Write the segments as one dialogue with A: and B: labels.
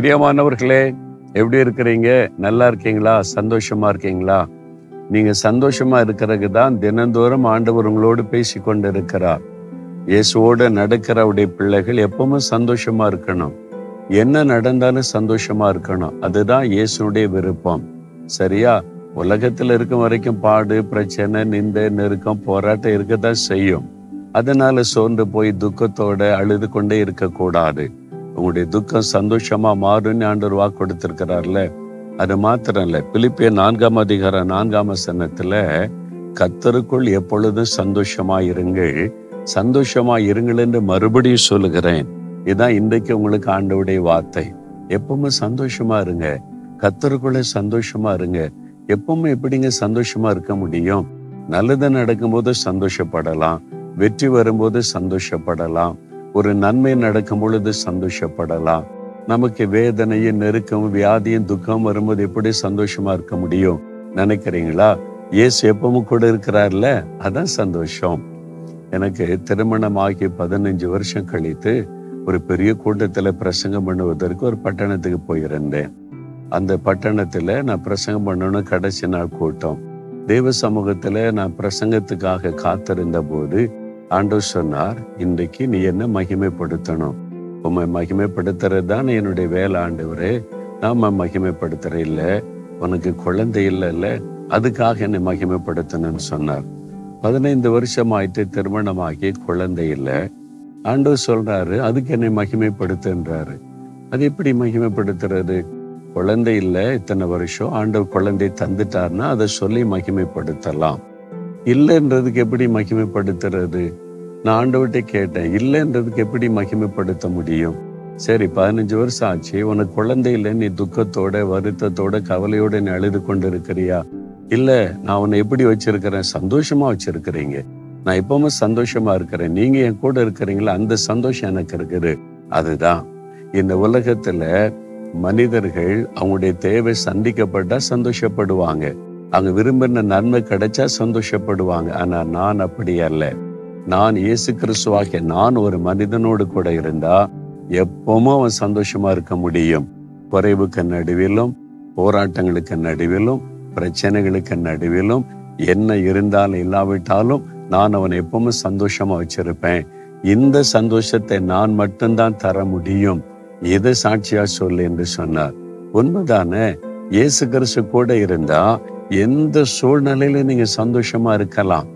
A: பிரியமானவர்களே எப்படி இருக்கிறீங்க? நல்லா இருக்கீங்களா? சந்தோஷமா இருக்கீங்களா? நீங்க சந்தோஷமா இருக்கிறதுக்கு தான் தினந்தோறும் ஆண்டவர் உங்களோடு பேசி கொண்டு இருக்கிறார் இயேசுவோட நடக்கிற அவருடைய பிள்ளைகள் எப்பவும் சந்தோஷமா இருக்கணும். என்ன நடந்தாலும் சந்தோஷமா இருக்கணும். அதுதான் இயேசுடைய விருப்பம். சரியா? உலகத்தில் இருக்கும் வரைக்கும் பாடு பிரச்சனை நிந்த நெருக்கம் போராட்டம் இருக்கதான் செய்யும். அதனால சோர்ந்து போய் துக்கத்தோட அழுது கொண்டே இருக்கக்கூடாது. உங்களுடைய துக்கம் சந்தோஷமா மாறும்னு ஆண்டவர் வாக்கு கொடுத்திருக்கிறார்ல அது மாத்திரம் இல்ல பிலிப்பிய நான்காம் அதிகாரம் நான்காம் சனத்துல கத்தருக்குள் எப்பொழுதும் சந்தோஷமா இருங்கள். சந்தோஷமா இருங்கள் என்று மறுபடியும் சொல்லுகிறேன். இதுதான் இன்றைக்கு உங்களுக்கு ஆண்டவுடைய வார்த்தை. எப்பவுமே சந்தோஷமா இருங்க. கத்தருக்குள்ள சந்தோஷமா இருங்க. எப்பவுமே எப்படிங்க சந்தோஷமா இருக்க முடியும்? நல்லது நடக்கும்போது சந்தோஷப்படலாம். வெற்றி வரும்போது சந்தோஷப்படலாம். ஒரு நன்மை நடக்கும் பொழுது சந்தோஷப்படலாம். நமக்கு வேதனையும் நெருக்கம் வியாதியும் துக்கம் வரும்போது எப்படி சந்தோஷமா இருக்க முடியும்? நினைக்கிறீங்களா? இயேசு எப்பவும் கூட இருக்கிறார்ல? அதான் சந்தோஷம். எனக்கு திருமணம் ஆகி பதினஞ்சு வருஷம் கழித்து ஒரு பெரிய கூட்டத்துல பிரசங்கம் பண்ணுவதற்கு ஒரு பட்டணத்துக்கு போயிருந்தேன். அந்த பட்டணத்துல நான் பிரசங்கம் பண்ணணும் கடைசி நாள் கூட்டம். தேவ சமூகத்துல நான் பிரசங்கத்துக்காக காத்திருந்த போது ஆண்டவர் சொன்னார் இன்றைக்கு நீ என்ன மகிமைப்படுத்தணும்? உண்மை மகிமைப்படுத்துறது தான் என்னுடைய வேலை ஆண்டவரே. நாம மகிமைப்படுத்துற இல்லை உனக்கு குழந்தை இல்லைல்ல அதுக்காக என்னை மகிமைப்படுத்தணும்னு சொன்னார். பதினைந்து வருஷம் ஆயிட்டு திருமணமாகி குழந்தை இல்லை. ஆண்டவர் சொல்றாரு அதுக்கு என்னை மகிமைப்படுத்துன்றாரு. அது எப்படி மகிமைப்படுத்துறது? குழந்தை இல்லை இத்தனை வருஷம் ஆண்டவர் குழந்தை தந்துட்டார்னா அதை சொல்லி மகிமைப்படுத்தலாம். இல்லைன்றதுக்கு எப்படி மகிமைப்படுத்துறது? நான் ஆண்டவர்கிட்ட கேட்டேன் இல்லைன்றதுக்கு எப்படி மகிமைப்படுத்த முடியும்? சரி பதினஞ்சு வருஷம் ஆச்சு. உனக்கு குழந்தை இல்லை நீ துக்கத்தோட வருத்தத்தோட கவலையோட நீ அழுது கொண்டு இருக்கிறியா இல்ல நான் உன்னை எப்படி வச்சிருக்கிறேன்? சந்தோஷமா வச்சிருக்கிறீங்க. நான் எப்பவுமே சந்தோஷமா இருக்கிறேன். நீங்க என் கூட இருக்கிறீங்களா? அந்த சந்தோஷம் எனக்கு இருக்குது. அதுதான். இந்த உலகத்துல மனிதர்கள் அவங்களுடைய தேவை சந்திக்கப்பட்டா சந்தோஷப்படுவாங்க. அவங்க விரும்பின நன்மை கிடைச்சா சந்தோஷப்படுவாங்க. ஆனா நான் அப்படி அல்ல. நான் இயேசு கிறிஸ்துவாகிய நான் ஒரு மனிதனோடு கூட இருந்தா எப்பவும் அவன் சந்தோஷமா இருக்க முடியும். குறைவுக்கு நடுவிலும் போராட்டங்களுக்கு நடுவிலும் பிரச்சனைகளுக்கு நடுவிலும் என்ன இருந்தாலும் இல்லாவிட்டாலும் நான் அவனை எப்பவும் சந்தோஷமா வச்சிருப்பேன். இந்த சந்தோஷத்தை நான் மட்டும்தான் தர முடியும். எதை சாட்சியா சொல்லு என்று சொன்னார். உண்மைதானே? இயேசு கிறிஸ்து கூட இருந்தா எந்த சூழ்நிலையில நீங்க சந்தோஷமா இருக்கலாம்.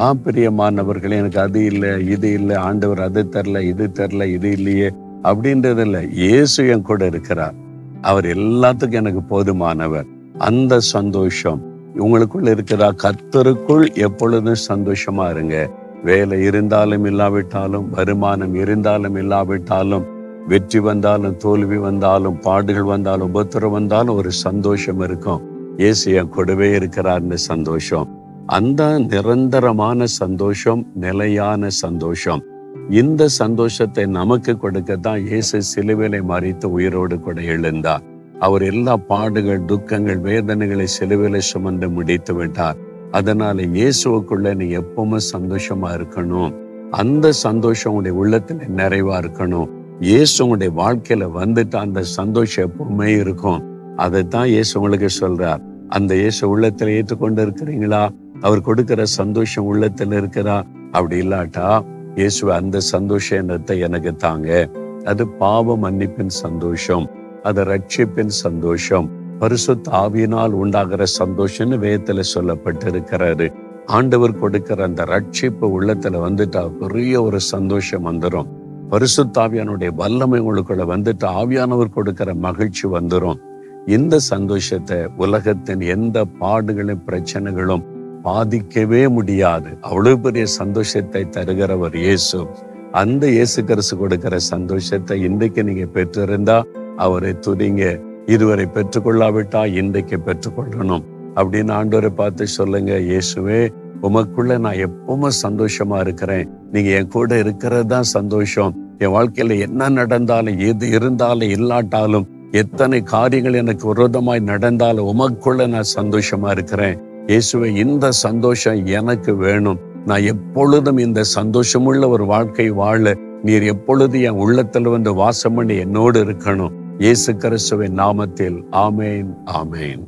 A: ஆ பிரியமானவர்கள் எனக்கு அது இல்லை இது இல்லை ஆண்டவர் அது தரல இது தரல இது இல்லையே அப்படின்றது இல்லை இயேசு என் கூட இருக்கிறார். அவர் எல்லாத்துக்கும் எனக்கு போதுமானவர். அந்த சந்தோஷம் உங்களுக்குள்ள இருக்கிறா கத்தருக்குள் எப்பொழுதும் சந்தோஷமா இருங்க. வேலை இருந்தாலும் இல்லாவிட்டாலும் வருமானம் இருந்தாலும் இல்லாவிட்டாலும் வெற்றி வந்தாலும் தோல்வி வந்தாலும் பாடுகள் வந்தாலும் உபத்திரம் வந்தாலும் ஒரு சந்தோஷம் இருக்கும். இயேசு என் கூடவே இருக்கிறார்னு சந்தோஷம். அந்த நிரந்தரமான சந்தோஷம் நிலையான சந்தோஷம். இந்த சந்தோஷத்தை நமக்கு கொடுக்க தான் இயேசு சிலுவிலை மறித்து உயிரோடு கூட எழுந்தார். அவர் எல்லா பாடுகள் துக்கங்கள் வேதனைகளை சிலுவிலை சுமந்து முடித்து விட்டார். அதனால இயேசுவுக்குள்ள நீ எப்பவுமே சந்தோஷமா இருக்கணும். அந்த சந்தோஷம் உடைய உள்ளத்துல நிறைவா இருக்கணும். இயேசு உங்களுடைய வாழ்க்கையில வந்துட்டு அந்த சந்தோஷம் எப்பவுமே இருக்கும். அதைத்தான் இயேசு உங்களுக்கு சொல்றார். அந்த இயேசு உள்ளத்துல ஏற்றுக்கொண்டு இருக்கிறீங்களா அவர் கொடுக்கிற சந்தோஷம் உள்ளத்துல இருக்கிறா அப்படி இல்லாட்டா இயேசு அந்த சந்தோஷத்தை எனக்கு தாங்க. அது பாவ மன்னிப்பின் சந்தோஷம். அது ரட்சிப்பின் சந்தோஷம். பரிசுத்த ஆவியினால் உண்டாகிற சந்தோஷம்னு வேதத்துல சொல்லப்பட்டிருக்கிறாரு ஆண்டவர் கொடுக்கிற அந்த ரட்சிப்பு உள்ளத்துல வந்துட்டா பெரிய ஒரு சந்தோஷம் வந்துடும் பரிசுத்தாவியானுடைய வல்லமை உங்களுக்குள்ள வந்துட்டு ஆவியானவர் கொடுக்கிற மகிழ்ச்சி வந்துடும் இந்த சந்தோஷத்தை உலகத்தின் எந்த பாடுகளும் பிரச்சனைகளும் பாதிக்கவே முடியாது. அவ்வளவு பெரிய சந்தோஷத்தை தருகிறவர் இயேசு. அந்த இயேசு கரசு கொடுக்கிற சந்தோஷத்தை இன்றைக்கு நீங்க பெற்றிருந்தா அவரை துதிங்க. இதுவரை பெற்றுக்கொள்ளாவிட்டா இன்றைக்கு பெற்றுக்கொள்ளணும். அப்படின்னு ஆண்டவரை பார்த்து சொல்லுங்க இயேசுவே உமக்குள்ள நான் எப்பவுமே சந்தோஷமா இருக்கிறேன். நீங்க என் கூட இருக்கிறது தான் சந்தோஷம். என் வாழ்க்கையில என்ன நடந்தாலும் எது இருந்தாலும் இல்லாட்டாலும் எத்தனை காரியங்கள் எனக்கு விரோதமாய் நடந்தாலும் உமக்குள்ள நான் சந்தோஷமா இருக்கிறேன். இயேசுவை இந்த சந்தோஷம் எனக்கு வேணும். நான் எப்பொழுதும் இந்த சந்தோஷமுள்ள ஒரு வாழ்க்கை வாழ நீர் எப்பொழுது என் உள்ளத்தில் வந்து வாசம் பண்ணி என்னோடு இருக்கணும். இயேசு கிறிஸ்துவின் நாமத்தில் ஆமேன் ஆமேன்.